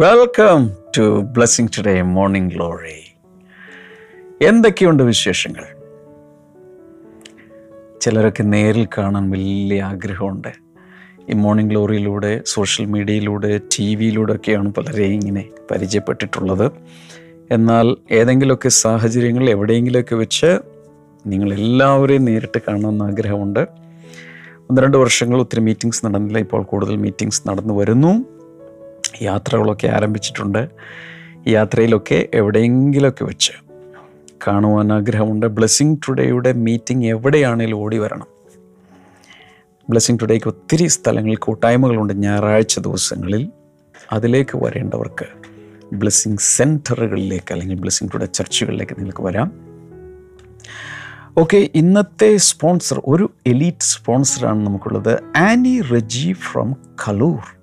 Welcome to blessing today morning glory എന്തൊക്കെയുണ്ട് വിശേഷങ്ങൾ? ചിലരൊക്കെ നേരിൽ കാണാൻ വലിയ ആഗ്രഹമുണ്ട്. ഈ മോർണിംഗ് ഗ്ലോറിയിലൂടെ സോഷ്യൽ മീഡിയയിലൂടെ ടി വിയിലൂടെ ഒക്കെയാണ് പലരെയും ഇങ്ങനെ പരിചയപ്പെട്ടിട്ടുള്ളത്. എന്നാൽ ഏതെങ്കിലുമൊക്കെ സാഹചര്യങ്ങൾ എവിടെയെങ്കിലുമൊക്കെ വെച്ച് നിങ്ങളെല്ലാവരെയും നേരിട്ട് കാണണമെന്ന് ആഗ്രഹമുണ്ട്. ഒന്ന് രണ്ട് വർഷങ്ങൾ ഒത്തിരി മീറ്റിങ്സ് നടന്നില്ല. ഇപ്പോൾ കൂടുതൽ മീറ്റിംഗ്സ് നടന്നു വരുന്നു. യാത്രകളൊക്കെ ആരംഭിച്ചിട്ടുണ്ട്. യാത്രയിലൊക്കെ എവിടെയെങ്കിലുമൊക്കെ വെച്ച് കാണുവാൻ ആഗ്രഹമുണ്ട്. ബ്ലെസ്സിങ് ടുഡേയുടെ മീറ്റിംഗ് എവിടെയാണേലും ഓടി വരണം. ബ്ലെസ്സിങ് ടുഡേക്ക് ഒത്തിരി സ്ഥലങ്ങളിൽ കൂട്ടായ്മകളുണ്ട് ഞായറാഴ്ച ദിവസങ്ങളിൽ. അതിലേക്ക് വരേണ്ടവർക്ക് ബ്ലെസ്സിങ് സെന്ററുകളിലേക്ക് അല്ലെങ്കിൽ ബ്ലെസ്സിങ് ടുഡേ ചർച്ചുകളിലേക്ക് നിങ്ങൾക്ക് വരാം. ഓക്കെ ഇന്നത്തെ സ്പോൺസർ ഒരു എലീറ്റ് സ്പോൺസറാണ് നമുക്കുള്ളത്. Annie Reji from Kaloor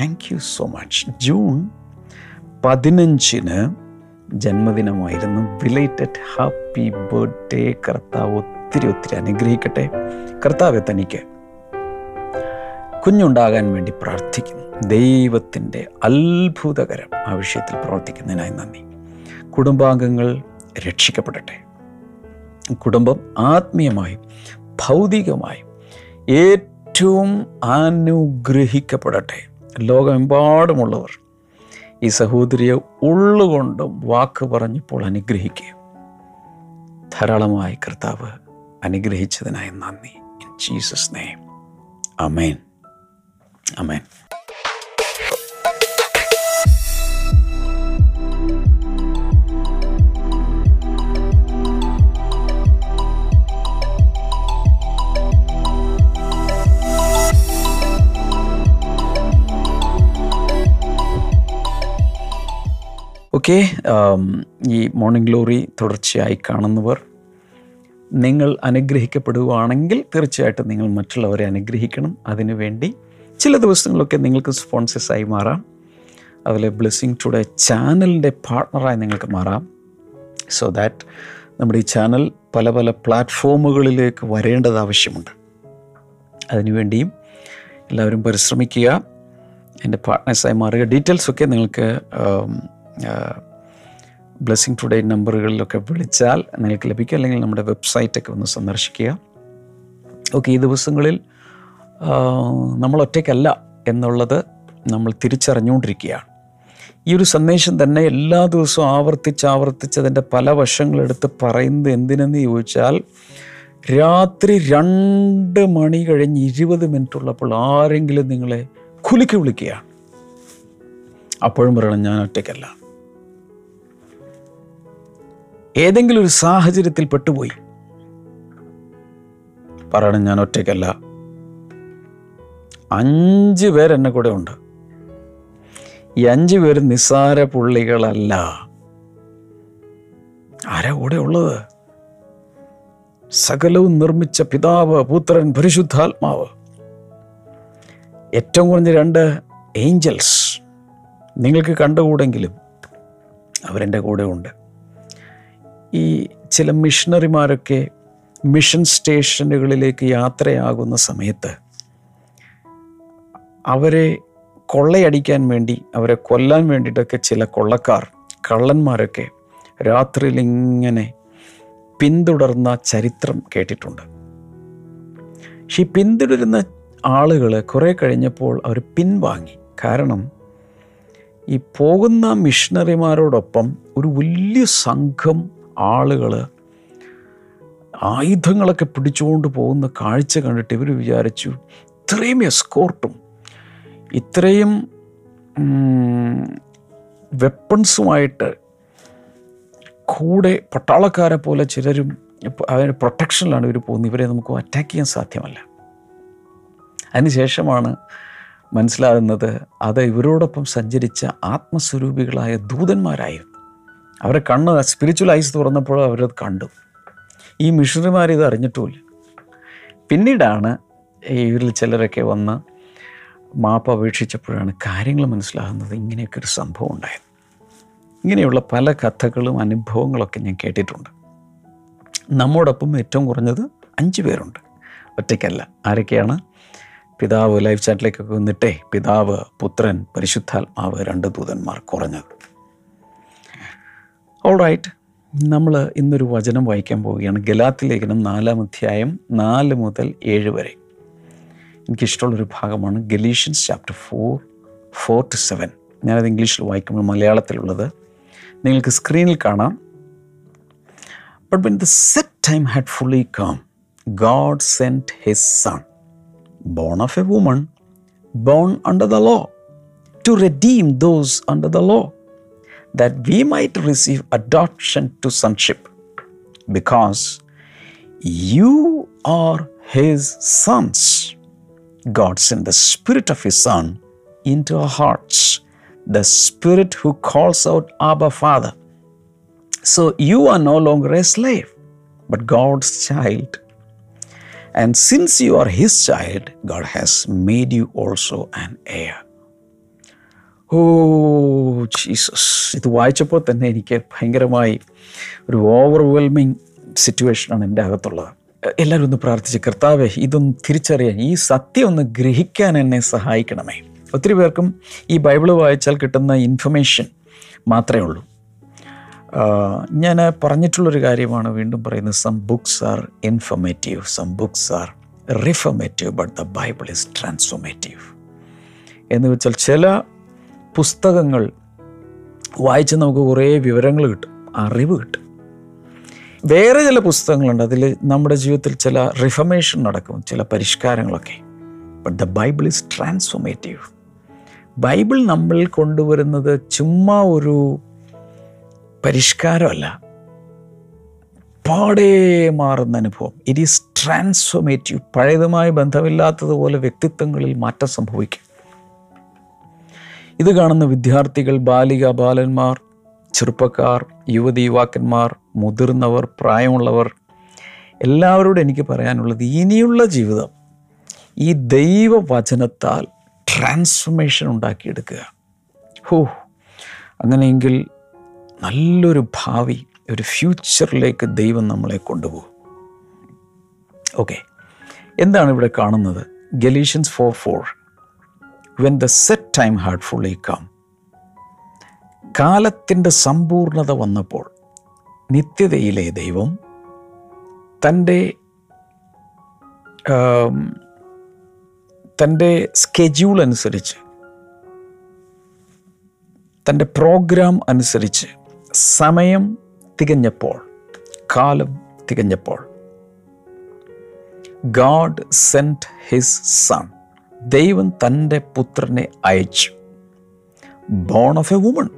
thank you so much June പതിനഞ്ചിന് ജന്മദിനമായിരുന്നു. ബിലേറ്റഡ് ഹാപ്പി ബർത്ത്ഡേ കർത്താവ് ഒത്തിരി ഒത്തിരി അനുഗ്രഹിക്കട്ടെ. കർത്താവെ തനിക്ക് കുഞ്ഞുണ്ടാകാൻ വേണ്ടി പ്രാർത്ഥിക്കുന്നു. ദൈവത്തിന്റെ അത്ഭുതകരം ആ വിഷയത്തിൽ പ്രവർത്തിക്കുന്നതിനായി നന്ദി. കുടുംബാംഗങ്ങൾ രക്ഷിക്കപ്പെടട്ടെ. കുടുംബം ആത്മീയമായും ഭൗതികമായും ഏറ്റവും അനുഗ്രഹിക്കപ്പെടട്ടെ. ലോകമെമ്പാടുമുള്ളവർ ഈ സഹോദരിയെ ഉള്ളുകൊണ്ടും വാക്ക് പറഞ്ഞപ്പോൾ അനുഗ്രഹിക്കുക ധാരാളമായി കർത്താവ് അനുഗ്രഹിച്ചതിനായി നന്ദി. In Jesus name amen amen okay ഈ മോർണിംഗ് ഗ്ലോറി തുടർച്ചയായി കാണുന്നവർ നിങ്ങൾ അനുഗ്രഹിക്കപ്പെടുകയാണെങ്കിൽ തീർച്ചയായിട്ടും നിങ്ങൾ മറ്റുള്ളവരെ അനുഗ്രഹിക്കണം. അതിനുവേണ്ടി ചില ദിവസങ്ങളൊക്കെ നിങ്ങൾക്ക് സ്പോൺസേഴ്സായി മാറാം. അതുപോലെ ബ്ലെസ്സിങ് ടുഡേ ചാനലിന്റെ പാർട്ട്ണറായി നിങ്ങൾക്ക് മാറാം. സോ ദാറ്റ് നമ്മുടെ ഈ ചാനൽ പല പല പ്ലാറ്റ്ഫോമുകളിലേക്ക് വരേണ്ടത് ആവശ്യമുണ്ട്. അതിനുവേണ്ടിയും എല്ലാവരും പരിശ്രമിക്കുക. എന്റെ പാർട്ട്നേഴ്സായി മാറുക. ഡീറ്റെയിൽസൊക്കെ നിങ്ങൾക്ക് ബ്ലെസ്സിങ് ടുഡേ നമ്പറുകളിലൊക്കെ വിളിച്ചാൽ നിങ്ങൾക്ക് ലഭിക്കും. അല്ലെങ്കിൽ നമ്മുടെ വെബ്സൈറ്റൊക്കെ ഒന്ന് സന്ദർശിക്കുക. ഓക്കെ ഈ ദിവസങ്ങളിൽ നമ്മൾ ഒറ്റയ്ക്കല്ല എന്നുള്ളത് നമ്മൾ തിരിച്ചറിഞ്ഞുകൊണ്ടിരിക്കുകയാണ്. ഈ ഒരു സന്ദേശം തന്നെ എല്ലാ ദിവസവും ആവർത്തിച്ച് ആവർത്തിച്ച് അതിന്റെ പല വശങ്ങളെടുത്ത് പറയുന്നത് എന്തിനെന്ന് ചോദിച്ചാൽ രാത്രി രണ്ട് മണി കഴിഞ്ഞ് ഇരുപത് മിനിറ്റ് ഉള്ളപ്പോൾ ആരെങ്കിലും നിങ്ങളെ കുലുക്കി വിളിക്കുകയാണ്. അപ്പോഴും പറയണം ഞാൻ ഒറ്റയ്ക്കല്ല. ഏതെങ്കിലും ഒരു സാഹചര്യത്തിൽ പെട്ടുപോയി. പറയണം ഞാൻ ഒറ്റയ്ക്കല്ല. അഞ്ച് പേരെന്നെ കൂടെ ഉണ്ട്. ഈ അഞ്ച് പേര് നിസ്സാര പുള്ളികളല്ല. ആരാ കൂടെ ഉള്ളത്? സകലവും നിർമ്മിച്ച പിതാവ് പുത്രൻ പരിശുദ്ധാത്മാവ്. ഏറ്റവും കുറഞ്ഞ രണ്ട് ഏഞ്ചൽസ്. നിങ്ങൾക്ക് കണ്ടുകൂടെങ്കിലും അവരെന്റെ കൂടെ ഉണ്ട്. ഈ ചില മിഷണറിമാരൊക്കെ മിഷൻ സ്റ്റേഷനുകളിലേക്ക് യാത്രയാകുന്ന സമയത്ത് അവരെ കൊള്ളയടിക്കാൻ വേണ്ടി അവരെ കൊല്ലാൻ വേണ്ടിയിട്ടൊക്കെ ചില കൊള്ളക്കാർ കള്ളന്മാരൊക്കെ രാത്രിയിൽ ഇങ്ങനെ പിന്തുടർന്ന ചരിത്രം കേട്ടിട്ടുണ്ട്. പക്ഷേ പിന്തുടരുന്ന ആളുകൾ കുറേ കഴിഞ്ഞപ്പോൾ അവർ പിൻവാങ്ങി. കാരണം ഈ പോകുന്ന മിഷണറിമാരോടൊപ്പം ഒരു വലിയ സംഘം ആളുകൾ ആയുധങ്ങളൊക്കെ പിടിച്ചുകൊണ്ട് പോകുന്ന കാഴ്ച കണ്ടിട്ട് ഇവർ വിചാരിച്ചു ഇത്രയും എസ്കോർട്ടും ഇത്രയും വെപ്പൺസുമായിട്ട് കൂടെ പട്ടാളക്കാരെ പോലെ ചിലരും അതിന് പ്രൊട്ടക്ഷനിലാണ് ഇവർ പോകുന്നത്. ഇവരെ നമുക്ക് അറ്റാക്ക് ചെയ്യാൻ സാധ്യമല്ല. അതിനുശേഷമാണ് മനസ്സിലാകുന്നത് അത് ഇവരോടൊപ്പം സഞ്ചരിച്ച ആത്മസ്വരൂപികളായ ദൂതന്മാരായിരുന്നു. അവരെ കണ്ണ് സ്പിരിച്വൽ ഐസ് തുറന്നപ്പോൾ അവരത് കണ്ടു. ഈ മിഷണറിമാർ ഇത് അറിഞ്ഞിട്ടുമില്ല. പിന്നീടാണ് ഇവരിൽ ചിലരൊക്കെ വന്ന് മാപ്പ് അപേക്ഷിച്ചപ്പോഴാണ് കാര്യങ്ങൾ മനസ്സിലാകുന്നത് ഇങ്ങനെയൊക്കെ ഒരു സംഭവം ഉണ്ടായത്. ഇങ്ങനെയുള്ള പല കഥകളും അനുഭവങ്ങളൊക്കെ ഞാൻ കേട്ടിട്ടുണ്ട്. നമ്മോടൊപ്പം ഏറ്റവും കുറഞ്ഞത് അഞ്ച് പേരുണ്ട്. ഒറ്റയ്ക്കല്ല ആരൊക്കെയാണ്? പിതാവ് ലൈഫ് ചാറ്റിലേക്കൊക്കെ വന്നിട്ടേ പിതാവ് പുത്രൻ പരിശുദ്ധാത്മാവ് രണ്ട് ദൂതന്മാർ കുറഞ്ഞത്. ഓൾ റൈറ്റ് നമ്മൾ ഇന്നൊരു വചനം വായിക്കാൻ പോവുകയാണ്. ഗലാത്തി ലേഖനം നാലാം അധ്യായം നാല് മുതൽ ഏഴ് വരെ. എനിക്കിഷ്ടമുള്ളൊരു ഭാഗമാണ്. Galatians chapter four four two seven ഞാനത് ഇംഗ്ലീഷിൽ വായിക്കുമ്പോൾ മലയാളത്തിലുള്ളത്. നിങ്ങൾക്ക് സ്ക്രീനിൽ കാണാം. But when the set time had fully come God sent his son born of a woman born under the law to redeem those under the law that we might receive adoption to sonship because you are his sons. God sent the Spirit of His Son into our hearts, the Spirit who calls out, Abba, Father. So you are no longer a slave, but God's child. And since you are His child, God has made you also an heir. Oh Jesus. ഇത് വായിച്ചപ്പോൾ തന്നെ എനിക്ക് ഭയങ്കരമായി ഒരു overwhelming സിറ്റുവേഷനാണ് എന്റെ അകത്തുള്ളത്. എല്ലാവരും ഒന്ന് പ്രാർത്ഥിച്ച് കർത്താവെ ഇതൊന്ന് തിരിച്ചറിയാൻ ഈ സത്യം ഒന്ന് ഗ്രഹിക്കാൻ എന്നെ സഹായിക്കണമേ. ഒത്തിരി പേർക്കും ഈ ബൈബിൾ വായിച്ചാൽ കിട്ടുന്ന ഇൻഫർമേഷൻ മാത്രമേ ഉള്ളൂ. ഞാൻ പറഞ്ഞിട്ടുള്ളൊരു കാര്യമാണ് വീണ്ടും പറയുന്നത്. Some books are informative some books are reformative but the Bible is transformative എന്ന് വെച്ചാൽ ചില പുസ്തകങ്ങൾ വായിച്ച് നമുക്ക് കുറേ വിവരങ്ങൾ കിട്ടും അറിവ് കിട്ടും. വേറെ ചില പുസ്തകങ്ങളുണ്ട്. അതിൽ നമ്മുടെ ജീവിതത്തിൽ ചില റിഫർമേഷൻ നടക്കും ചില പരിഷ്കാരങ്ങളൊക്കെ. But the Bible is transformative Bible നമ്മളിൽ കൊണ്ടുവരുന്നത് ചുമ്മാ ഒരു പരിഷ്കാരമല്ല. പാടേ മാറുന്ന അനുഭവം. ഇറ്റ് ഈസ് ട്രാൻസ്ഫോർമേറ്റീവ് പഴയതുമായി ബന്ധമില്ലാത്തതുപോലെ വ്യക്തിത്വങ്ങളിൽ മാറ്റം സംഭവിക്കും. ഇത് കാണുന്ന വിദ്യാർത്ഥികൾ ബാലിക ബാലന്മാർ ചെറുപ്പക്കാർ യുവതി യുവാക്കന്മാർ മുതിർന്നവർ പ്രായമുള്ളവർ എല്ലാവരോടും എനിക്ക് പറയാനുള്ളത് ഇനിയുള്ള ജീവിതം ഈ ദൈവവചനത്താൽ ട്രാൻസ്ഫർമേഷൻ ഉണ്ടാക്കിയെടുക്കുക. ഹോ അങ്ങനെയെങ്കിൽ നല്ലൊരു ഭാവി ഒരു ഫ്യൂച്ചറിലേക്ക് ദൈവം നമ്മളെ കൊണ്ടുപോകും. ഓക്കെ എന്താണ് ഇവിടെ കാണുന്നത്? Galatians four four when the set time had fully come കാലത്തിന്റെ സമ്പൂർണത വന്നപ്പോൾ നിത്യതയിലെ ദൈവം തന്റെ തന്റെ സ്കെഡ്യൂൾ അനുസരിച്ച് തന്റെ പ്രോഗ്രാം അനുസരിച്ച് സമയം തികഞ്ഞപ്പോൾ കാലം തികഞ്ഞപ്പോൾ ഗാഡ് സെന്റ് ഹിസ് സൺ ദൈവം തന്റെ പുത്രനെ അയച്ചു. ബോൺ ഓഫ് എ വുമൺ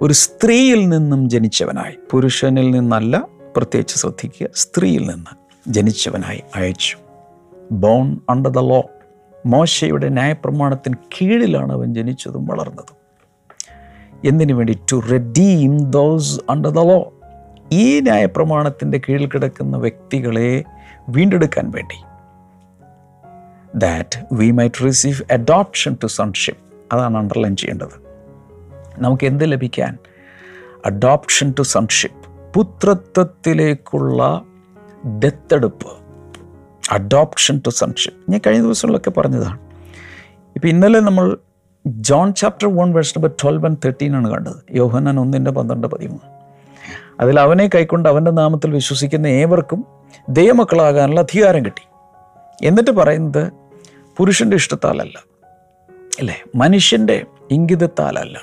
ഒരു സ്ത്രീയിൽ നിന്നും ജനിച്ചവനായി. പുരുഷനിൽ നിന്നല്ല പ്രത്യേകിച്ച് ശ്രദ്ധിക്കുക സ്ത്രീയിൽ നിന്ന് ജനിച്ചവനായി അയച്ചു. ബോൺ അണ്ടർ ദ ലോ മോശയുടെ ന്യായപ്രമാണത്തിന് കീഴിലാണ് അവൻ ജനിച്ചതും വളർന്നതും. എന്തിനു വേണ്ടി? To redeem those under the law ഈ ന്യായപ്രമാണത്തിന്റെ കീഴിൽ കിടക്കുന്ന വ്യക്തികളെ വീണ്ടെടുക്കാൻ വേണ്ടി. That we might receive adoption to sonship അതാണ് അണ്ടർലൈൻ ചെയ്യേണ്ടത്. നമുക്ക് എന്ത് ലഭിക്കാൻ? അഡോപ്ഷൻ ടു സൺഷിപ്പ് പുത്രത്വത്തിലേക്കുള്ള ദത്തെടുപ്പ്. അഡോപ്ഷൻ ടു സൺഷിപ്പ് ഞാൻ കഴിഞ്ഞ ദിവസങ്ങളിലൊക്കെ പറഞ്ഞതാണ്. ഇപ്പം ഇന്നലെ നമ്മൾ John chapter one verse number twelve and thirteen ആണ് കണ്ടത്. യോഹന്നാൻ ഒന്നിന്റെ പന്ത്രണ്ട് പതിമൂന്ന്. അതിൽ അവനെ കൈക്കൊണ്ട് അവന്റെ നാമത്തിൽ വിശ്വസിക്കുന്ന ഏവർക്കും ദൈവമക്കളാകാനുള്ള അധികാരം കിട്ടി. എന്നിട്ട് പറയുന്നത് പുരുഷന്റെ ഇഷ്ടത്താലല്ല. അല്ലേ? മനുഷ്യന്റെ ഇംഗിതത്താലല്ല.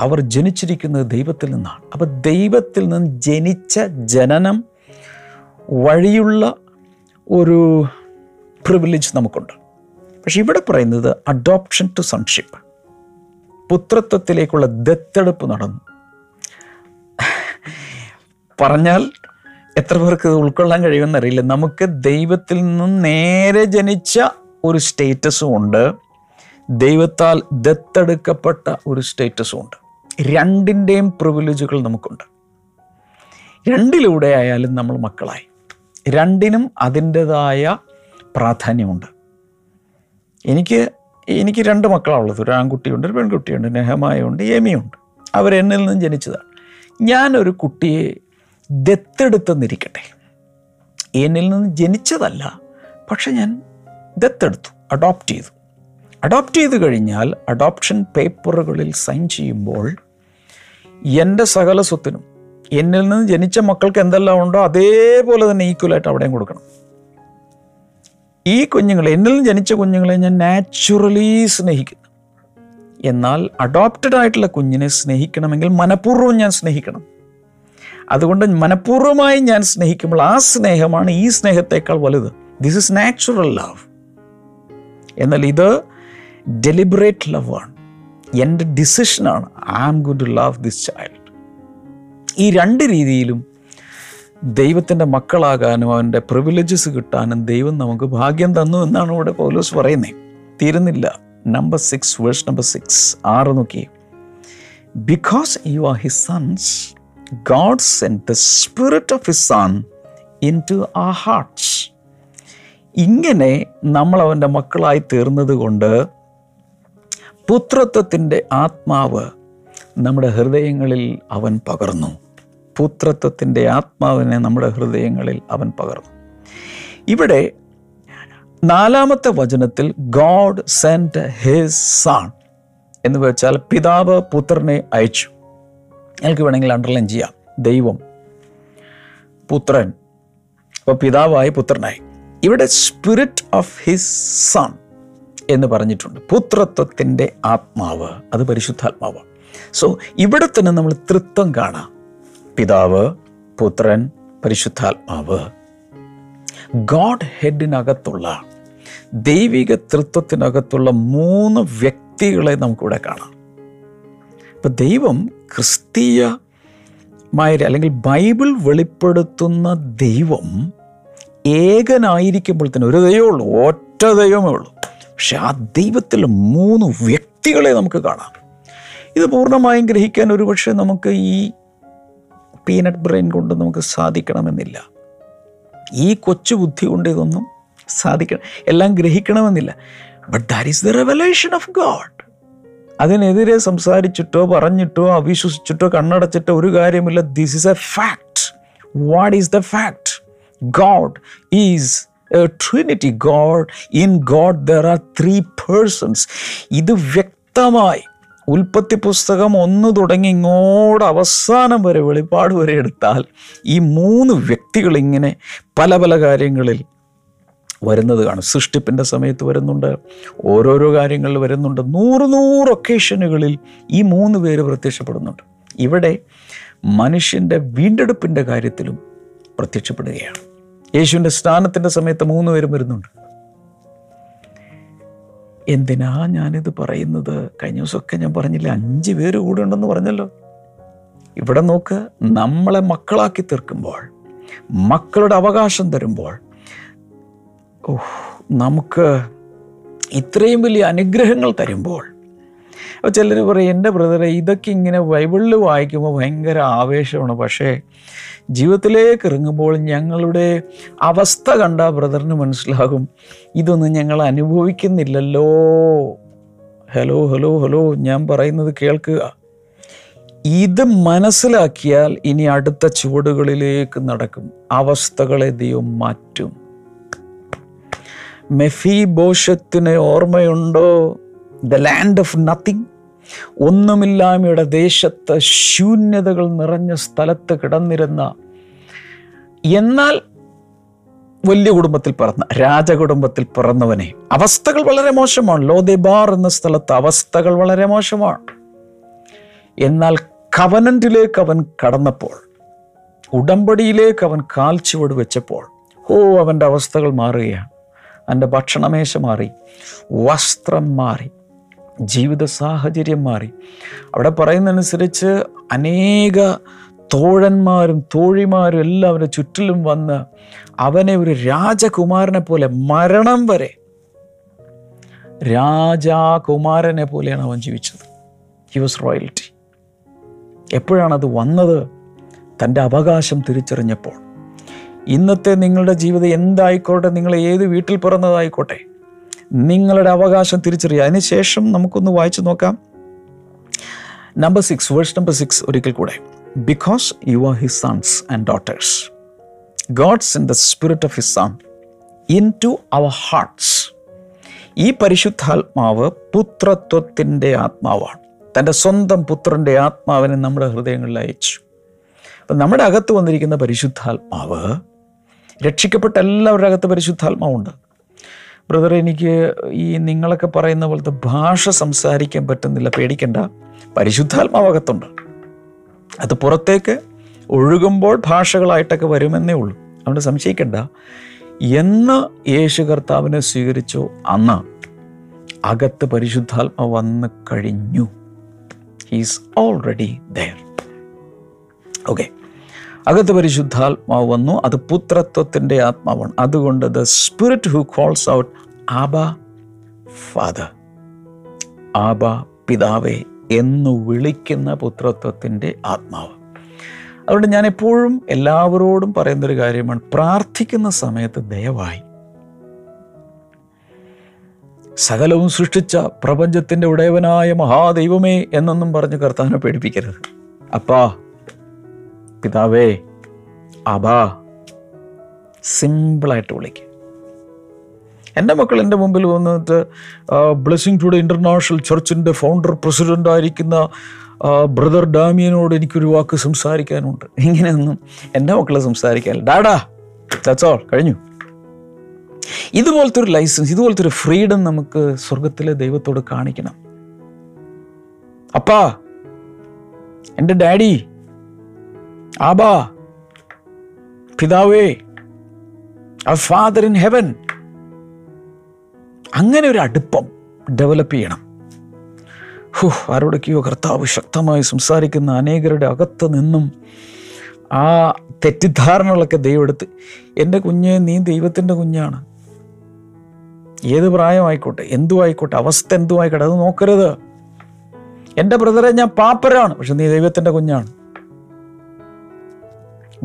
അവർ ജനിച്ചിരിക്കുന്നത് ദൈവത്തിൽ നിന്നാണ്. അപ്പം ദൈവത്തിൽ നിന്ന് ജനിച്ച ജനനം വഴിയുള്ള ഒരു പ്രിവിലേജ് നമുക്കുണ്ട്. പക്ഷെ ഇവിടെ പറയുന്നത് അഡോപ്ഷൻ ടു സൺഷിപ്പ് പുത്രത്വത്തിലേക്കുള്ള ദത്തെടുപ്പ് നടന്നു. പറഞ്ഞാൽ എത്ര പേർക്ക് ഉൾക്കൊള്ളാൻ കഴിയുമെന്നറിയില്ല. നമുക്ക് ദൈവത്തിൽ നിന്നും നേരെ ജനിച്ച ഒരു സ്റ്റേറ്റസും ഉണ്ട്. ദൈവത്താൽ ദത്തെടുക്കപ്പെട്ട ഒരു സ്റ്റേറ്റസും ഉണ്ട്. രണ്ടിന്റെയും പ്രിവിലേജുകൾ നമുക്കുണ്ട്. രണ്ടിലൂടെ ആയാലും നമ്മൾ മക്കളായി. രണ്ടിനും അതിന്റെതായ പ്രാധാന്യമുണ്ട്. എനിക്ക് എനിക്ക് രണ്ട് മക്കളാണുള്ളത്. ഒരു ആൺകുട്ടിയുണ്ട് ഒരു പെൺകുട്ടിയുണ്ട് നെഹമായുണ്ട് ഏമിയുണ്ട് അവരെന്നിൽ നിന്നും ജനിച്ചതാണ്. ഞാനൊരു കുട്ടിയെ ദത്തെടുത്തെന്നിരിക്കട്ടെ. എന്നിൽ നിന്ന് ജനിച്ചതല്ല പക്ഷെ ഞാൻ ദത്തെടുത്തു അഡോപ്റ്റ് ചെയ്തു. അഡോപ്റ്റ് ചെയ്ത് കഴിഞ്ഞാൽ അഡോപ്ഷൻ പേപ്പറുകളിൽ സൈൻ ചെയ്യുമ്പോൾ എന്റെ സകല സ്വത്തിനും എന്നിൽ നിന്ന് ജനിച്ച മക്കൾക്ക് എന്തെല്ലാം ഉണ്ടോ അതേപോലെ തന്നെ ഈക്വലായിട്ട് അവിടെയും കൊടുക്കണം. ഈ കുഞ്ഞുങ്ങളെ എന്നിൽ നിന്ന് ജനിച്ച കുഞ്ഞുങ്ങളെ ഞാൻ നാച്ചുറലി സ്നേഹിക്കുന്നു. എന്നാൽ അഡോപ്റ്റഡ് ആയിട്ടുള്ള കുഞ്ഞിനെ സ്നേഹിക്കണമെങ്കിൽ മനഃപൂർവം ഞാൻ സ്നേഹിക്കണം. അതുകൊണ്ട് മനഃപൂർവമായി ഞാൻ സ്നേഹിക്കുമ്പോൾ ആ സ്നേഹമാണ് ഈ സ്നേഹത്തേക്കാൾ വലുത്. ദിസ് ഇസ് നാച്ചുറൽ ലവ് എന്നാൽ ഇത് ഡെലിബറേറ്റ് ലവാണ് എന്റെ ഡിസിഷനാണ് I am good to love this child ഈ രണ്ട് രീതിയിലും ദൈവത്തിന്റെ മക്കളാകാനും അവന്റെ പ്രിവിലേജസ് കിട്ടാനും ദൈവം നമുക്ക് ഭാഗ്യം തന്നു എന്നാണ് ഇവിടെ പൗലോസ് പറയുന്നത് തീരുന്നില്ല. Number six verse number six ആറ് നോക്കി because you are his sons God sent the spirit of his son into our hearts ഇങ്ങനെ നമ്മൾ അവന്റെ മക്കളായി തീർന്നത് കൊണ്ട് പുത്രത്വത്തിന്റെ ആത്മാവ് നമ്മുടെ ഹൃദയങ്ങളിൽ അവൻ പകർന്നു. പുത്രത്വത്തിന്റെ ആത്മാവിനെ നമ്മുടെ ഹൃദയങ്ങളിൽ അവൻ പകർന്നു. ഇവിടെ നാലാമത്തെ വചനത്തിൽ ഗോഡ് സെന്റ് ഹിസ് സാൺ എന്ന് വെച്ചാൽ പിതാവ് പുത്രനെ അയച്ചു. എനിക്ക് വേണമെങ്കിൽ അണ്ടർലൈൻ ചെയ്യാം. ദൈവം പുത്രൻ അപ്പോൾ പിതാവായി പുത്രനായി. ഇവിടെ സ്പിരിറ്റ് ഓഫ് ഹിസ് സൺ എന്ന് പറഞ്ഞിട്ടുണ്ട്. പുത്രത്വത്തിന്റെ ആത്മാവ് അത് പരിശുദ്ധാത്മാവ്. സോ ഇവിടെ തന്നെ നമ്മൾ തൃത്വം കാണാം. പിതാവ് പുത്രൻ പരിശുദ്ധാത്മാവ്. ഗോഡ് ഹെഡിനകത്തുള്ള ദൈവിക തൃത്വത്തിനകത്തുള്ള മൂന്ന് വ്യക്തികളെ നമുക്കിവിടെ കാണാം. ഇപ്പം ദൈവം ക്രിസ്തീയമായ അല്ലെങ്കിൽ ബൈബിൾ വെളിപ്പെടുത്തുന്ന ദൈവം ഏകനായിരിക്കുമ്പോൾ തന്നെ ഒരു ദൈവമേ ഉള്ളൂ ഒറ്റ ദൈവമേ ഉള്ളൂ. പക്ഷെ ആ ദൈവത്തിൽ മൂന്ന് വ്യക്തികളെ നമുക്ക് കാണാം. ഇത് പൂർണമായും ഗ്രഹിക്കാൻ ഒരുപക്ഷെ നമുക്ക് ഈ പീനട്ട് ബ്രെയിൻ കൊണ്ട് നമുക്ക് സാധിക്കണമെന്നില്ല. ഈ കൊച്ചു ബുദ്ധി കൊണ്ട് ഇതൊന്നും സാധിക്കണം എല്ലാം ഗ്രഹിക്കണമെന്നില്ല. But that is the revelation of God അതിനെതിരെ സംസാരിച്ചിട്ടോ പറഞ്ഞിട്ടോ അവിശ്വസിച്ചിട്ടോ കണ്ണടച്ചിട്ടോ ഒരു കാര്യമില്ല. This is a fact what is the fact God a trinity. God, in God there are three persons. ഇത് വ്യക്തമായി ഉൽപ്പത്തി പുസ്തകം ഒന്ന് തുടങ്ങി ഇങ്ങോട്ട് അവസാനം വരെ വെളിപ്പാട് വരെ എടുത്താൽ ഈ മൂന്ന് വ്യക്തികൾ ഇങ്ങനെ പല പല കാര്യങ്ങളിൽ വരുന്നത് കാണും സൃഷ്ടിപ്പിന്റെ സമയത്ത് വരുന്നുണ്ട് ഓരോരോ കാര്യങ്ങളിൽ വരുന്നുണ്ട് നൂറ് നൂറ് ഒക്കേഷനുകളിൽ ഈ മൂന്ന് പേര് പ്രത്യക്ഷപ്പെടുന്നുണ്ട് ഇവിടെ മനുഷ്യന്റെ വീണ്ടെടുപ്പിന്റെ കാര്യത്തിലും പ്രത്യക്ഷപ്പെടുകയാണ്. യേശുവിന്റെ സ്ഥാനത്തിന്റെ സമയത്ത് മൂന്ന് പേരും വരുന്നുണ്ട്. എന്തിനാ ഞാനിത് പറയുന്നത്? കഴിഞ്ഞ ദിവസമൊക്കെ ഞാൻ പറഞ്ഞില്ല അഞ്ച് പേര് കൂടെ ഉണ്ടെന്ന് പറഞ്ഞല്ലോ. ഇവിടെ നോക്ക് നമ്മളെ മക്കളാക്കി തീർക്കുമ്പോൾ മക്കളുടെ അവകാശം തരുമ്പോൾ ഓഹ് നമുക്ക് ഇത്രയും വലിയ അനുഗ്രഹങ്ങൾ തരുമ്പോൾ അപ്പോൾ ചിലർ പറയും എന്റെ ബ്രദറെ ഇതൊക്കെ ഇങ്ങനെ ബൈബിളിൽ വായിക്കുമ്പോൾ ഭയങ്കര ആവേശമാണ്. പക്ഷേ ജീവിതത്തിലേക്ക് ഇറങ്ങുമ്പോൾ ഞങ്ങളുടെ അവസ്ഥ കണ്ട ബ്രദറിന് മനസ്സിലാകും ഇതൊന്നും ഞങ്ങൾ അനുഭവിക്കുന്നില്ലല്ലോ. ഹലോ ഹലോ ഹലോ ഞാൻ പറയുന്നത് കേൾക്കുക ഇത് മനസ്സിലാക്കിയാൽ ഇനി അടുത്ത ചുവടുകളിലേക്ക് നടക്കും. അവസ്ഥകളെ ദൈവം മാറ്റും. മെഫി ബോഷത്തിന് ഓർമ്മയുണ്ടോ? The land of nothing. ഒന്നുമില്ലായ്മയുടെ ദേശത്ത് ശൂന്യതകൾ നിറഞ്ഞ സ്ഥലത്ത് കിടന്നിരുന്ന എന്നാൽ വലിയ കുടുംബത്തിൽ പിറന്ന രാജകുടുംബത്തിൽ പിറന്നവനെ. അവസ്ഥകൾ വളരെ മോശമാണ്. ലോദേബാർ എന്ന സ്ഥലത്ത് അവസ്ഥകൾ വളരെ മോശമാണ്. എന്നാൽ കവനന്റിലേക്ക് അവൻ കടന്നപ്പോൾ ഉടമ്പടിയിലേക്ക് അവൻ കാൽച്ചുവട് വെച്ചപ്പോൾ ഓ അവന്റെ അവസ്ഥകൾ മാറുകയാണ്. അവന്റെ ഭക്ഷണമേശ മാറി വസ്ത്രം മാറി. ജീവിത സാഹചര്യം മാറി. അവിടെ പറയുന്നതനുസരിച്ച് അനേക തോഴന്മാരും തോഴിമാരും എല്ലാം അവന്റെ ചുറ്റിലും വന്ന് അവനെ ഒരു രാജകുമാരനെ പോലെ മരണം വരെ രാജാകുമാരനെ പോലെയാണ് അവൻ ജീവിച്ചത്. ഹി വാസ് റോയൽറ്റി എപ്പോഴാണത് വന്നത്? തന്റെ അവകാശം തിരിച്ചറിഞ്ഞപ്പോൾ. ഇന്നത്തെ നിങ്ങളുടെ ജീവിതം എന്തായിക്കോട്ടെ? നിങ്ങൾ ഏത് വീട്ടിൽ പിറന്നതായിക്കോട്ടെ? നിങ്ങളുടെ അവകാശം തിരിച്ചറിയുക. അതിനുശേഷം നമുക്കൊന്ന് വായിച്ചു നോക്കാം. Number six verse number six ഒരിക്കൽ കൂടെ. Because you are his sons and daughters God's in the spirit of his son into our hearts ഈ പരിശുദ്ധാത്മാവ് പുത്രത്വത്തിന്റെ ആത്മാവാണ്. തന്റെ സ്വന്തം പുത്രന്റെ ആത്മാവിനെ നമ്മുടെ ഹൃദയങ്ങളിൽ അയച്ചു. അപ്പം നമ്മുടെ അകത്ത് വന്നിരിക്കുന്ന പരിശുദ്ധാത്മാവ് രക്ഷിക്കപ്പെട്ട എല്ലാവരുടെ അകത്ത് പരിശുദ്ധാത്മാവുണ്ട്. ബ്രദർ എനിക്ക് ഈ നിങ്ങളൊക്കെ പറയുന്ന പോലത്തെ ഭാഷ സംസാരിക്കാൻ പറ്റുന്നില്ല പേടിക്കണ്ട. പരിശുദ്ധാത്മാവകത്തുണ്ട്. അത് പുറത്തേക്ക് ഒഴുകുമ്പോൾ ഭാഷകളായിട്ടൊക്കെ വരുമെന്നേ ഉള്ളൂ. അതുകൊണ്ട് സംശയിക്കണ്ട. എന്ന് യേശു കർത്താവിനെ സ്വീകരിച്ചോ അന്ന് അകത്ത് പരിശുദ്ധാത്മ വന്ന് കഴിഞ്ഞു. ഹീസ് ഓൾറെഡി ദയർ ഓക്കെ അകത്ത് പരിശുദ്ധാത്മാവ് വന്നു. അത് പുത്രത്വത്തിന്റെ ആത്മാവാണ്. അതുകൊണ്ട് the spirit who calls out Abba father. Aba പിതാവേ എന്ന് വിളിക്കുന്ന പുത്രത്വത്തിന്റെ ആത്മാവ്. അതുകൊണ്ട് ഞാൻ എപ്പോഴും എല്ലാവരോടും പറയുന്നൊരു കാര്യമാണ്. പ്രാർത്ഥിക്കുന്ന സമയത്ത് ദയവായി. സകലവും സൃഷ്ടിച്ച പ്രപഞ്ചത്തിന്റെ ഉടയവനായ മഹാദൈവമേ എന്നൊന്നും പറഞ്ഞ് കർത്താനെ പേടിപ്പിക്കരുത്. അപ്പാ പിതാവേ അബാ സിമ്പിളായിട്ട് വിളിക്കുക എന്റെ മക്കൾ എന്റെ മുമ്പിൽ വന്നിട്ട് ബ്ലെസ്സിങ് ടുഡേ ഇന്റർനാഷണൽ ചർച്ചിന്റെ ഫൗണ്ടർ പ്രസിഡന്റ് ആയിരിക്കുന്ന ബ്രദർ ഡാമിയനോട് എനിക്കൊരു വാക്ക് സംസാരിക്കാനുണ്ട്. ഇങ്ങനെയൊന്നും എന്റെ മക്കളെ സംസാരിക്കാനില്ല ഡാഡാ ദാറ്റ്സ് ഓൾ കഴിഞ്ഞു. ഇതുപോലത്തെ ഒരു ലൈസൻസ് ഇതുപോലത്തെ ഒരു ഫ്രീഡം നമുക്ക് സ്വർഗത്തിലെ ദൈവത്തോട് കാണിക്കണം. അപ്പാ എന്റെ ഡാഡി ആബാ പിതാവേ ഫാദർ ഇൻ ഹെവൻ അങ്ങനെ ഒരു അടുപ്പം ഡെവലപ്പ് ചെയ്യണം. ഹു ആരോടൊക്കെയോ കർത്താവ് ശക്തമായി സംസാരിക്കുന്ന അനേകരുടെ അകത്ത് നിന്നും ആ തെറ്റിദ്ധാരണകളൊക്കെ ദൈവം എടുത്ത് എന്റെ കുഞ്ഞ് നീ ദൈവത്തിന്റെ കുഞ്ഞാണ്. ഏത് പ്രായമായിക്കോട്ടെ എന്തു ആയിക്കോട്ടെ അവസ്ഥ എന്തു ആയിക്കോട്ടെ അത് നോക്കരുത്. എന്റെ ബ്രദറെ ഞാൻ പാപ്പരാണ് പക്ഷെ നീ ദൈവത്തിന്റെ കുഞ്ഞാണ്.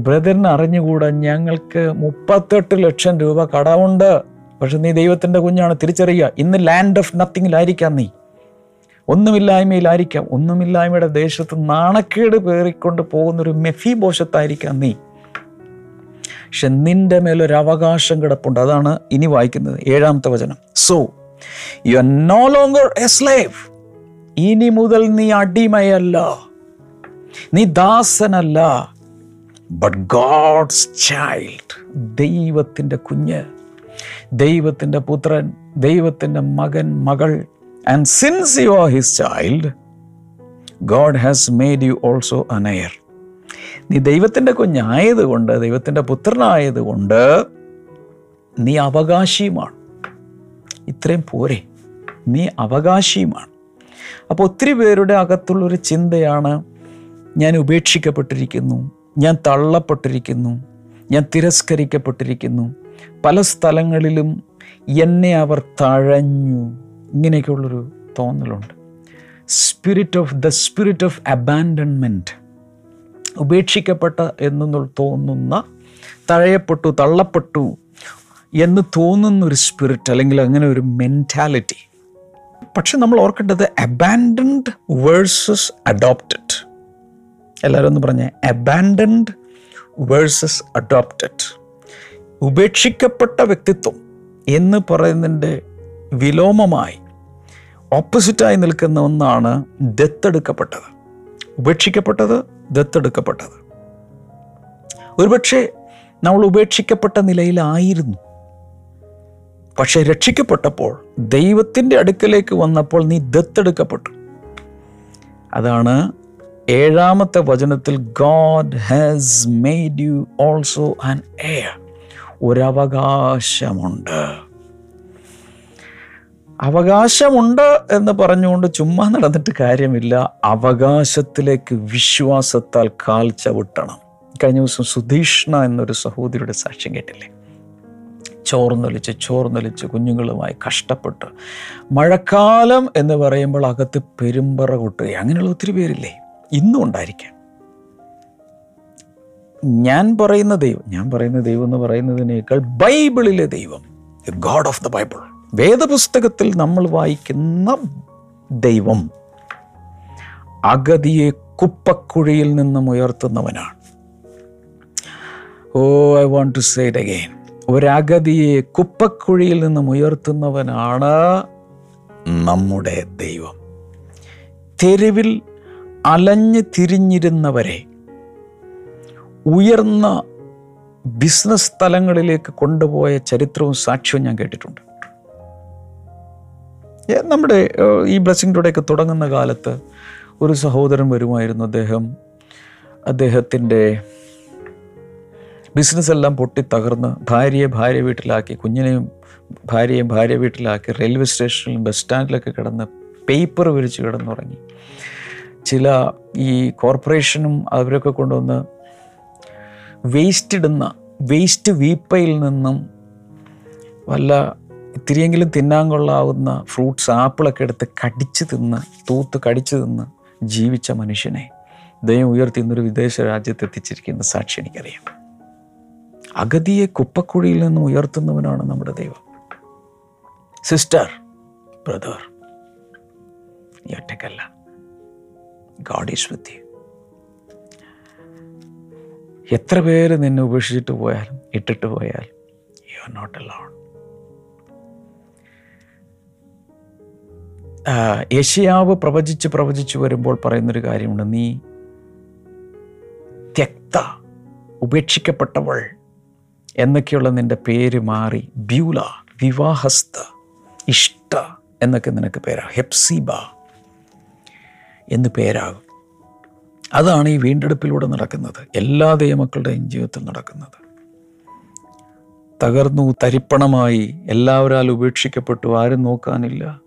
ബ്രദറിന് അറിഞ്ഞുകൂടാ ഞങ്ങൾക്ക് മുപ്പത്തെട്ട് ലക്ഷം രൂപ കടമുണ്ട് പക്ഷെ നീ ദൈവത്തിന്റെ കുഞ്ഞാണ് തിരിച്ചറിയുക. ഇന്ന് ലാൻഡ് ഓഫ് നത്തിങ്ങിലായിരിക്കാം നീ. ഒന്നുമില്ലായ്മയിലായിരിക്കാം. ഒന്നുമില്ലായ്മയുടെ ദേശത്ത് നാണക്കേട് പേറിക്കൊണ്ട് പോകുന്നൊരു മെഫി ബോഷത്തായിരിക്കാം നീ. പക്ഷെ നിന്റെ മേലൊരു അവകാശം കിടപ്പുണ്ട്. അതാണ് ഇനി വായിക്കുന്നത് ഏഴാമത്തെ വചനം. So you are no longer a slave ഇനി മുതൽ നീ അടിമയല്ല. നീ ദാസനല്ല. ബട്ട് ഗോഡ്സ് ചൈൽഡ് ദൈവത്തിന്റെ കുഞ്ഞ് ദൈവത്തിന്റെ പുത്രൻ ദൈവത്തിന്റെ മകൻ മകൾ and since you are his child God has made you also an heir നീ ദൈവത്തിന്റെ കുഞ്ഞായതുകൊണ്ട് ദൈവത്തിന്റെ പുത്രനായതുകൊണ്ട് നീ അവകാശിയുമാണ്. ഇത്രയും പോരെ. നീ അവകാശിയുമാണ്. അപ്പോൾ ഒത്തിരി പേരുടെ അകത്തുള്ളൊരു ചിന്തയാണ് ഞാൻ ഉപേക്ഷിക്കപ്പെട്ടിരിക്കുന്നു. ഞാൻ തള്ളപ്പെട്ടിരിക്കുന്നു. ഞാൻ തിരസ്കരിക്കപ്പെട്ടിരിക്കുന്നു. പല സ്ഥലങ്ങളിലും എന്നെ അവർ തഴഞ്ഞു. ഇങ്ങനെയൊക്കെയുള്ളൊരു തോന്നലുണ്ട്. Spirit of the spirit of abandonment ഉപേക്ഷിക്കപ്പെട്ട എന്നു തോന്നുന്ന തഴയപ്പെട്ടു തള്ളപ്പെട്ടു എന്ന് തോന്നുന്ന ഒരു സ്പിരിറ്റ് അല്ലെങ്കിൽ അങ്ങനെ ഒരു മെന്റാലിറ്റി പക്ഷെ നമ്മൾ ഓർക്കേണ്ടത് അബാൻഡൻഡ് വേഴ്സസ് അഡോപ്റ്റഡ് എല്ലാവരും ഒന്ന് പറഞ്ഞേ. അബാൻഡൻഡ് വേഴ്സസ് അഡോപ്റ്റഡ് ഉപേക്ഷിക്കപ്പെട്ട വ്യക്തിത്വം എന്ന് പറയുന്നതിന്റെ വിലോമമായി ഓപ്പോസിറ്റായി നിൽക്കുന്ന ഒന്നാണ് ദത്തെടുക്കപ്പെട്ടത്. ഉപേക്ഷിക്കപ്പെട്ടത് ദത്തെടുക്കപ്പെട്ടത്. ഒരുപക്ഷെ നമ്മൾ ഉപേക്ഷിക്കപ്പെട്ട നിലയിലായിരുന്നു. പക്ഷെ രക്ഷിക്കപ്പെട്ടപ്പോൾ ദൈവത്തിന്റെ അടുക്കലേക്ക് വന്നപ്പോൾ നീ ദത്തെടുക്കപ്പെട്ടു. അതാണ് ഏഴാമത്തെ വചനത്തിൽ God has made you also an heir ഒരവകാശമുണ്ട്. അവകാശമുണ്ട് എന്ന് പറഞ്ഞുകൊണ്ട് ചുമ്മാ നടന്നിട്ട് കാര്യമില്ല. അവകാശത്തിലേക്ക് വിശ്വാസത്താൽ കാൽ ചവിട്ടണം കഴിഞ്ഞ ദിവസം സുധീഷ്ണ എന്നൊരു സഹോദരിയുടെ സാക്ഷ്യം കേട്ടില്ലേ? ചോർന്നൊലിച്ച് ചോർന്നൊലിച്ച് കുഞ്ഞുങ്ങളുമായി കഷ്ടപ്പെട്ട് മഴക്കാലം എന്ന് പറയുമ്പോൾ അകത്ത് പെരുമ്പറ കൊട്ടുക അങ്ങനെയുള്ള ഒത്തിരി പേരില്ലേ? ഇന്നും ഉണ്ടായിരിക്കാം. ഞാൻ പറയുന്ന ദൈവം ഞാൻ പറയുന്ന ദൈവം എന്ന് പറയുന്നതിനേക്കാൾ ബൈബിളിലെ ദൈവം ഗോഡ് ഓഫ് ദ ബൈബിൾ വേദപുസ്തകത്തിൽ നമ്മൾ വായിക്കുന്ന ദൈവം അഗതിയെ കുപ്പക്കുഴിയിൽ നിന്നും ഉയർത്തുന്നവനാണ്. ഓ I want to say it again ഒരഗതിയെ കുപ്പക്കുഴിയിൽ നിന്നും ഉയർത്തുന്നവനാണ് നമ്മുടെ ദൈവം. തെരുവിൽ അലഞ്ഞു തിരിഞ്ഞിരുന്നവരെ ഉയർന്ന ബിസിനസ് സ്ഥലങ്ങളിലേക്ക് കൊണ്ടുപോയ ചരിത്രവും സാക്ഷ്യവും ഞാൻ കേട്ടിട്ടുണ്ട്. നമ്മുടെ ഈ ബ്ലെസ്സിങ് ടുഡേക്ക് തുടങ്ങുന്ന കാലത്ത് ഒരു സഹോദരൻ വരുമായിരുന്നു അദ്ദേഹം. അദ്ദേഹത്തിന്റെ ബിസിനസ് എല്ലാം പൊട്ടി തകർന്ന് ഭാര്യയെ ഭാര്യ വീട്ടിലാക്കി കുഞ്ഞിനെയും ഭാര്യയും ഭാര്യ വീട്ടിലാക്കി റെയിൽവേ സ്റ്റേഷനിലും ബസ് സ്റ്റാൻഡിലൊക്കെ കിടന്ന് പേപ്പർ വിരിച്ച് കിടന്നുറങ്ങി. ചില ഈ കോർപ്പറേഷനും അവരൊക്കെ കൊണ്ടുവന്ന് വേസ്റ്റ് ഇടുന്ന വേസ്റ്റ് വീപ്പയിൽ നിന്നും വല്ല ഇത്തിരിയെങ്കിലും തിന്നാൻ കൊള്ളാവുന്ന ഫ്രൂട്ട്സ് ആപ്പിളൊക്കെ എടുത്ത് കടിച്ച് തിന്ന് തൂത്ത് കടിച്ച് തിന്ന് ജീവിച്ച മനുഷ്യനെ ദൈവം ഉയർത്തി ഇന്നൊരു വിദേശ രാജ്യത്ത് എത്തിച്ചിരിക്കുന്ന സാക്ഷി എനിക്കറിയാം. അഗതിയെ കുപ്പക്കുഴിയിൽ നിന്നും ഉയർത്തുന്നവനാണ് നമ്മുടെ ദൈവം. സിസ്റ്റർ ബ്രദർ നീ ഒറ്റക്കല്ല ഗാഡ് ഈസ് വിത്ത് യു എത്ര പേര് നിന്നെ ഉപേക്ഷിച്ചിട്ട് പോയാലും ഇട്ടിട്ട് പോയാലും യു ആർ നോട്ട് അലോൺ യശയാവ് പ്രവചിച്ച് പ്രവചിച്ച് വരുമ്പോൾ പറയുന്നൊരു കാര്യമുണ്ട്. നീ തക്ത ഉപേക്ഷിക്കപ്പെട്ടവൾ എന്നൊക്കെയുള്ള നിന്റെ പേര് മാറി ബ്യൂല വിവാഹസ്ഥ ഇഷ്ട എന്നൊക്കെ നിനക്ക് പേരാ. ഹെപ്സിബ എന്ന് പേരാകും. അതാണ് ഈ വീണ്ടെടുപ്പിലൂടെ നടക്കുന്നത്. എല്ലാ ദൈവമക്കളുടെയും ജീവിതത്തിൽ നടക്കുന്നത്. തകർന്നു തരിപ്പണമായി എല്ലാവരാൽ ഉപേക്ഷിക്കപ്പെട്ടു ആരും നോക്കാനില്ല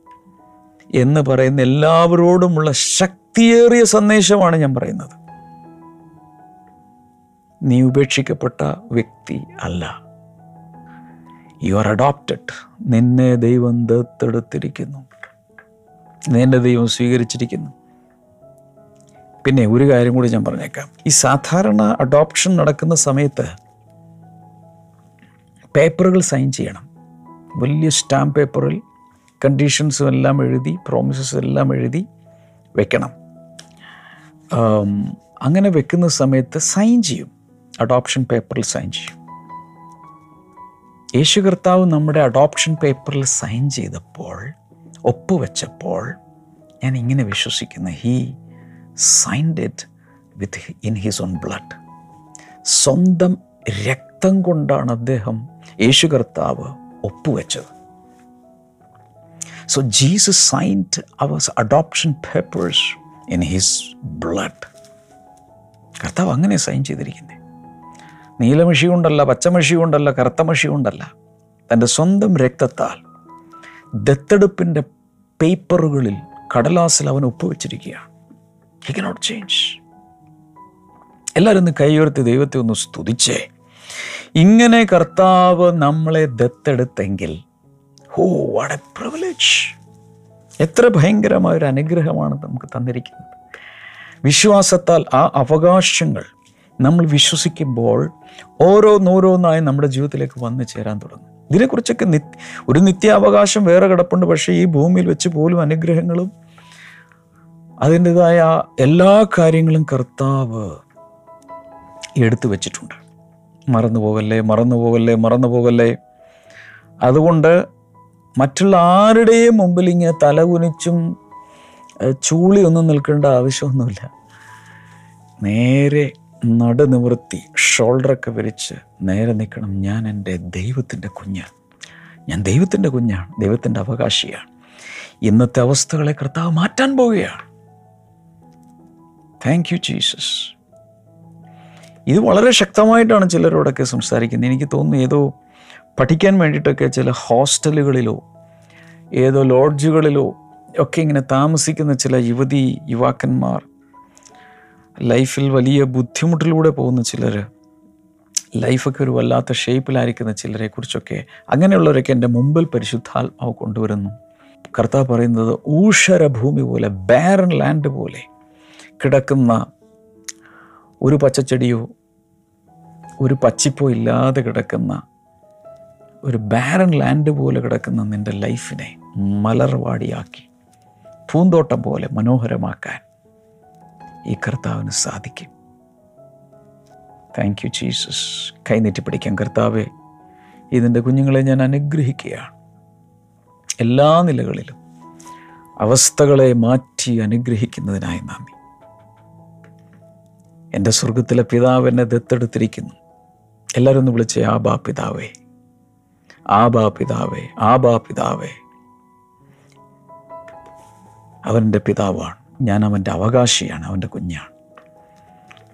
എന്ന് പറയുന്ന എല്ലാവരോടുമുള്ള ശക്തിയേറിയ സന്ദേശമാണ് ഞാൻ പറയുന്നത്. നീ ഉപേക്ഷിക്കപ്പെട്ട വ്യക്തി അല്ല. യു ആർ അഡോപ്റ്റഡ് നിന്നെ ദൈവം ദത്തെടുത്തിരിക്കുന്നു. നിന്നെ ദൈവം സ്വീകരിച്ചിരിക്കുന്നു. പിന്നെ ഒരു കാര്യം കൂടി ഞാൻ പറഞ്ഞേക്കാം. ഈ സാധാരണ അഡോപ്ഷൻ നടക്കുന്ന സമയത്ത് പേപ്പറുകൾ സൈൻ ചെയ്യണം. വലിയ സ്റ്റാമ്പ് പേപ്പറിൽ കണ്ടീഷൻസും എല്ലാം എഴുതി പ്രോമിസസ് എല്ലാം എഴുതി വെക്കണം. അങ്ങനെ വെക്കുന്ന സമയത്ത് സൈൻ ചെയ്യും. അഡോപ്ഷൻ പേപ്പറിൽ സൈൻ ചെയ്യും. യേശു കർത്താവ് നമ്മുടെ അഡോപ്ഷൻ പേപ്പറിൽ സൈൻ ചെയ്തപ്പോൾ ഒപ്പുവെച്ചപ്പോൾ ഞാൻ ഇങ്ങനെ വിശ്വസിക്കുന്നു. He signed it with in his own blood സ്വന്തം രക്തം കൊണ്ടാണ് അദ്ദേഹം യേശു കർത്താവ് ഒപ്പുവെച്ചത്. So Jesus signed our adoption papers in his blood കർത്താവ് അങ്ങനെ സൈൻ ചെയ്തിരിക്കുന്നത് നീലമഷി കൊണ്ടല്ല പച്ചമഷി കൊണ്ടല്ല കറുത്ത മഷി കൊണ്ടല്ല തന്റെ സ്വന്തം രക്തത്താൽ ദത്തെടുപ്പിന്റെ പേപ്പറുകളിൽ കടലാസിൽ അവൻ ഒപ്പുവെച്ചിരിക്കുകയാണ്. ഹി കനോട്ട് ചേഞ്ച് എല്ലാവരും ഒന്ന് കൈയുയർത്തി ദൈവത്തെ ഒന്ന് സ്തുതിച്ചേ. ഇങ്ങനെ കർത്താവ് നമ്മളെ ദത്തെടുത്തെങ്കിൽ ഹോ വാട്ട് എ പ്രിവിലേജ് എത്ര ഭയങ്കരമായ ഒരു അനുഗ്രഹമാണ് നമുക്ക് തന്നിരിക്കുന്നത്. വിശ്വാസത്താൽ ആ അവകാശങ്ങൾ നമ്മൾ വിശ്വസിക്കുമ്പോൾ ഓരോന്നോരോന്നായി നമ്മുടെ ജീവിതത്തിലേക്ക് വന്നു ചേരാൻ തുടങ്ങും. ഇതിനെക്കുറിച്ചൊക്കെ നിത് ഒരു നിത്യാവകാശം വേറെ കിടപ്പുണ്ട്. പക്ഷേ ഈ ഭൂമിയിൽ വെച്ച് പോലും അനുഗ്രഹങ്ങളും അതിന്റെതായ എല്ലാ കാര്യങ്ങളും കർത്താവ് എടുത്തു വച്ചിട്ടുണ്ട്. മറന്നു പോകല്ലേ മറന്നു പോകല്ലേ മറന്നു പോകല്ലേ. അതുകൊണ്ട് മറ്റുള്ള ആരുടെയും മുമ്പിൽ ഇങ്ങനെ തലകുനിച്ചും ചൂളിയൊന്നും നിൽക്കേണ്ട ആവശ്യമൊന്നുമില്ല. നേരെ നടുനിവൃത്തി ഷോൾഡറൊക്കെ വിരിച്ച് നേരെ നിൽക്കണം. ഞാൻ എന്റെ ദൈവത്തിന്റെ കുഞ്ഞ്. ഞാൻ ദൈവത്തിന്റെ കുഞ്ഞാണ് ദൈവത്തിന്റെ അവകാശിയാണ് ഇന്നത്തെ അവസ്ഥകളെ കർത്താവ് മാറ്റാൻ പോവുകയാണ്. താങ്ക് യു ജീസസ് ഇത് വളരെ ശക്തമായിട്ടാണ് ചിലരോടൊക്കെ സംസാരിക്കുന്നത്. എനിക്ക് തോന്നുന്നു ഏതോ പഠിക്കാൻ വേണ്ടിയിട്ടൊക്കെ ചില ഹോസ്റ്റലുകളിലോ ഏതോ ലോഡ്ജുകളിലോ ഒക്കെ ഇങ്ങനെ താമസിക്കുന്ന ചില യുവതി യുവാക്കന്മാർ ലൈഫിൽ വലിയ ബുദ്ധിമുട്ടിലൂടെ പോകുന്ന ചിലർ ലൈഫൊക്കെ ഒരു വല്ലാത്ത ഷേപ്പിലായിരിക്കുന്ന ചിലരെ കുറിച്ചൊക്കെ അങ്ങനെയുള്ളവരൊക്കെ എന്റെ മുമ്പിൽ പരിശുദ്ധാത്മാവ് കൊണ്ടുവരുന്നു. കർത്താവ് പറയുന്നത് ഊഷര ഭൂമി പോലെ ബാരൻ ലാൻഡ് പോലെ കിടക്കുന്ന ഒരു പച്ചച്ചെടിയോ ഒരു പച്ചിപ്പോ ഇല്ലാതെ കിടക്കുന്ന ഒരു ബാരൻ ലാൻഡ് പോലെ കിടക്കുന്ന നിന്റെ ലൈഫിനെ മലർവാടിയാക്കി പൂന്തോട്ടം പോലെ മനോഹരമാക്കാൻ ഈ കർത്താവിന് സാധിക്കും. താങ്ക് യു ജീസസ് കൈനീട്ടി പിടിക്കാൻ കർത്താവെ. ഇതിന്റെ കുഞ്ഞുങ്ങളെ ഞാൻ അനുഗ്രഹിക്കുകയാണ്. എല്ലാ നിലകളിലും അവസ്ഥകളെ മാറ്റി അനുഗ്രഹിക്കുന്നതിനായി നന്ദി. എന്റെ സ്വർഗത്തിലെ പിതാവ് എന്നെ ദത്തെടുത്തിരിക്കുന്നു. എല്ലാവരും ഒന്ന് വിളിച്ച് ആബാ പിതാവേ ആബാ പിതാവേ ആബാ പിതാവേ. അവന്റെ പിതാവാണ്. ഞാൻ അവന്റെ അവകാശിയാണ് അവന്റെ കുഞ്ഞാണ്.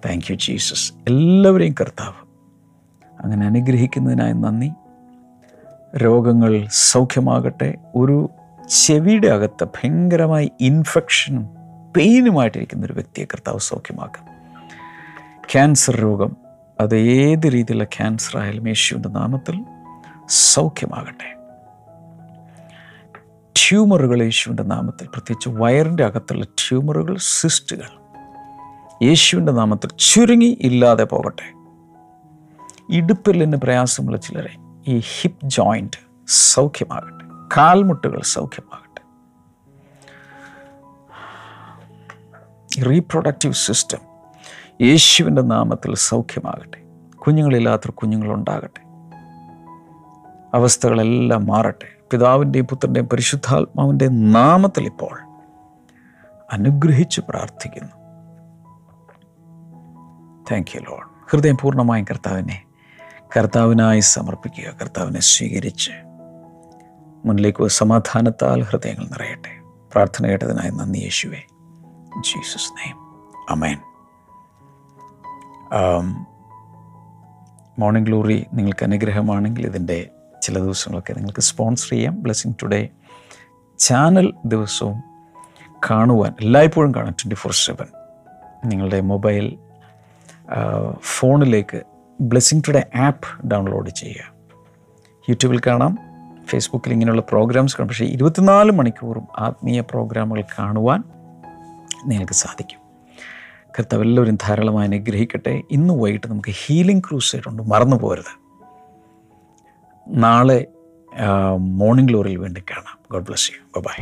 താങ്ക് യു ജീസസ് എല്ലാവരെയും കർത്താവ് അങ്ങനെ അനുഗ്രഹിക്കുന്നതിനായി നന്ദി. രോഗങ്ങൾ സൗഖ്യമാകട്ടെ. ഒരു ചെവിയുടെ അകത്ത് ഭയങ്കരമായി ഇൻഫെക്ഷനും പെയിനുമായിട്ടിരിക്കുന്ന ഒരു വ്യക്തിയെ കർത്താവ് സൗഖ്യമാക്കും. ക്യാൻസർ രോഗം അത് ഏത് രീതിയിലുള്ള ക്യാൻസർ ആയാലും യേശുവിന്റെ നാമത്തിൽ സൗഖ്യമാകട്ടെ. ട്യൂമറുകൾ യേശുവിന്റെ നാമത്തിൽ പ്രത്യേകിച്ച് വയറിന്റെ അകത്തുള്ള ട്യൂമറുകൾ സിസ്റ്റുകൾ യേശുവിന്റെ നാമത്തിൽ ചുരുങ്ങി ഇല്ലാതെ പോകട്ടെ. ഇടുപ്പിലിന് പ്രയാസമുള്ള ചിലരെ ഈ ഹിപ്പ് ജോയിന്റ് സൗഖ്യമാകട്ടെ. കാൽമുട്ടുകൾ സൗഖ്യമാകട്ടെ. റീപ്രൊഡക്റ്റീവ് സിസ്റ്റം യേശുവിന്റെ നാമത്തിൽ സൗഖ്യമാകട്ടെ. കുഞ്ഞുങ്ങളില്ലാത്ത കുഞ്ഞുങ്ങളുണ്ടാകട്ടെ. അവസ്ഥകളെല്ലാം മാറട്ടെ. പിതാവിന്റെയും പുത്രന്റെയും പരിശുദ്ധാത്മാവിന്റെയും നാമത്തിൽ ഇപ്പോൾ അനുഗ്രഹിച്ചു പ്രാർത്ഥിക്കുന്നു. താങ്ക് യു ലോഡ് ഹൃദയം പൂർണമായും കർത്താവിനെ കർത്താവിനായി സമർപ്പിക്കുക കർത്താവിനെ സ്വീകരിച്ച് മുന്നിലേക്ക് സമാധാനത്താൽ ഹൃദയങ്ങൾ നിറയട്ടെ. പ്രാർത്ഥന കേട്ടതിനായി നന്ദി യേശുവേ. Jesus name amen morning glory നിങ്ങൾക്ക് അനുഗ്രഹമാണെങ്കിൽ ഇതിന്റെ ചില ദിവസങ്ങളൊക്കെ നിങ്ങൾക്ക് സ്പോൺസർ ചെയ്യാം. ബ്ലെസ്സിങ് ടുഡേ ചാനൽ ദിവസവും കാണുവാൻ എല്ലായ്പ്പോഴും കാണാം ട്വന്റി ഫോർ സെവൻ നിങ്ങളുടെ മൊബൈൽ ഫോണിലേക്ക് ബ്ലെസ്സിങ് ടുഡേ ആപ്പ് ഡൗൺലോഡ് ചെയ്യുക. യൂട്യൂബിൽ കാണാം ഫേസ്ബുക്കിൽ ഇങ്ങനെയുള്ള പ്രോഗ്രാംസ് കാണാം. പക്ഷേ ഇരുപത്തിനാല് മണിക്കൂറും ആത്മീയ പ്രോഗ്രാമുകൾ കാണുവാൻ നിങ്ങൾക്ക് സാധിക്കും. കർത്താവ് ധാരാളമായി അനുഗ്രഹിക്കട്ടെ. ഇന്ന് വൈകിട്ട് നമുക്ക് ഹീലിംഗ് ക്രൂസ് ഉണ്ട് മറന്നു പോരുത് നാളെ മോർണിംഗ് ഗ്ലോറിയിൽ വേണ്ടി കാണാം. God bless you. ബൈ.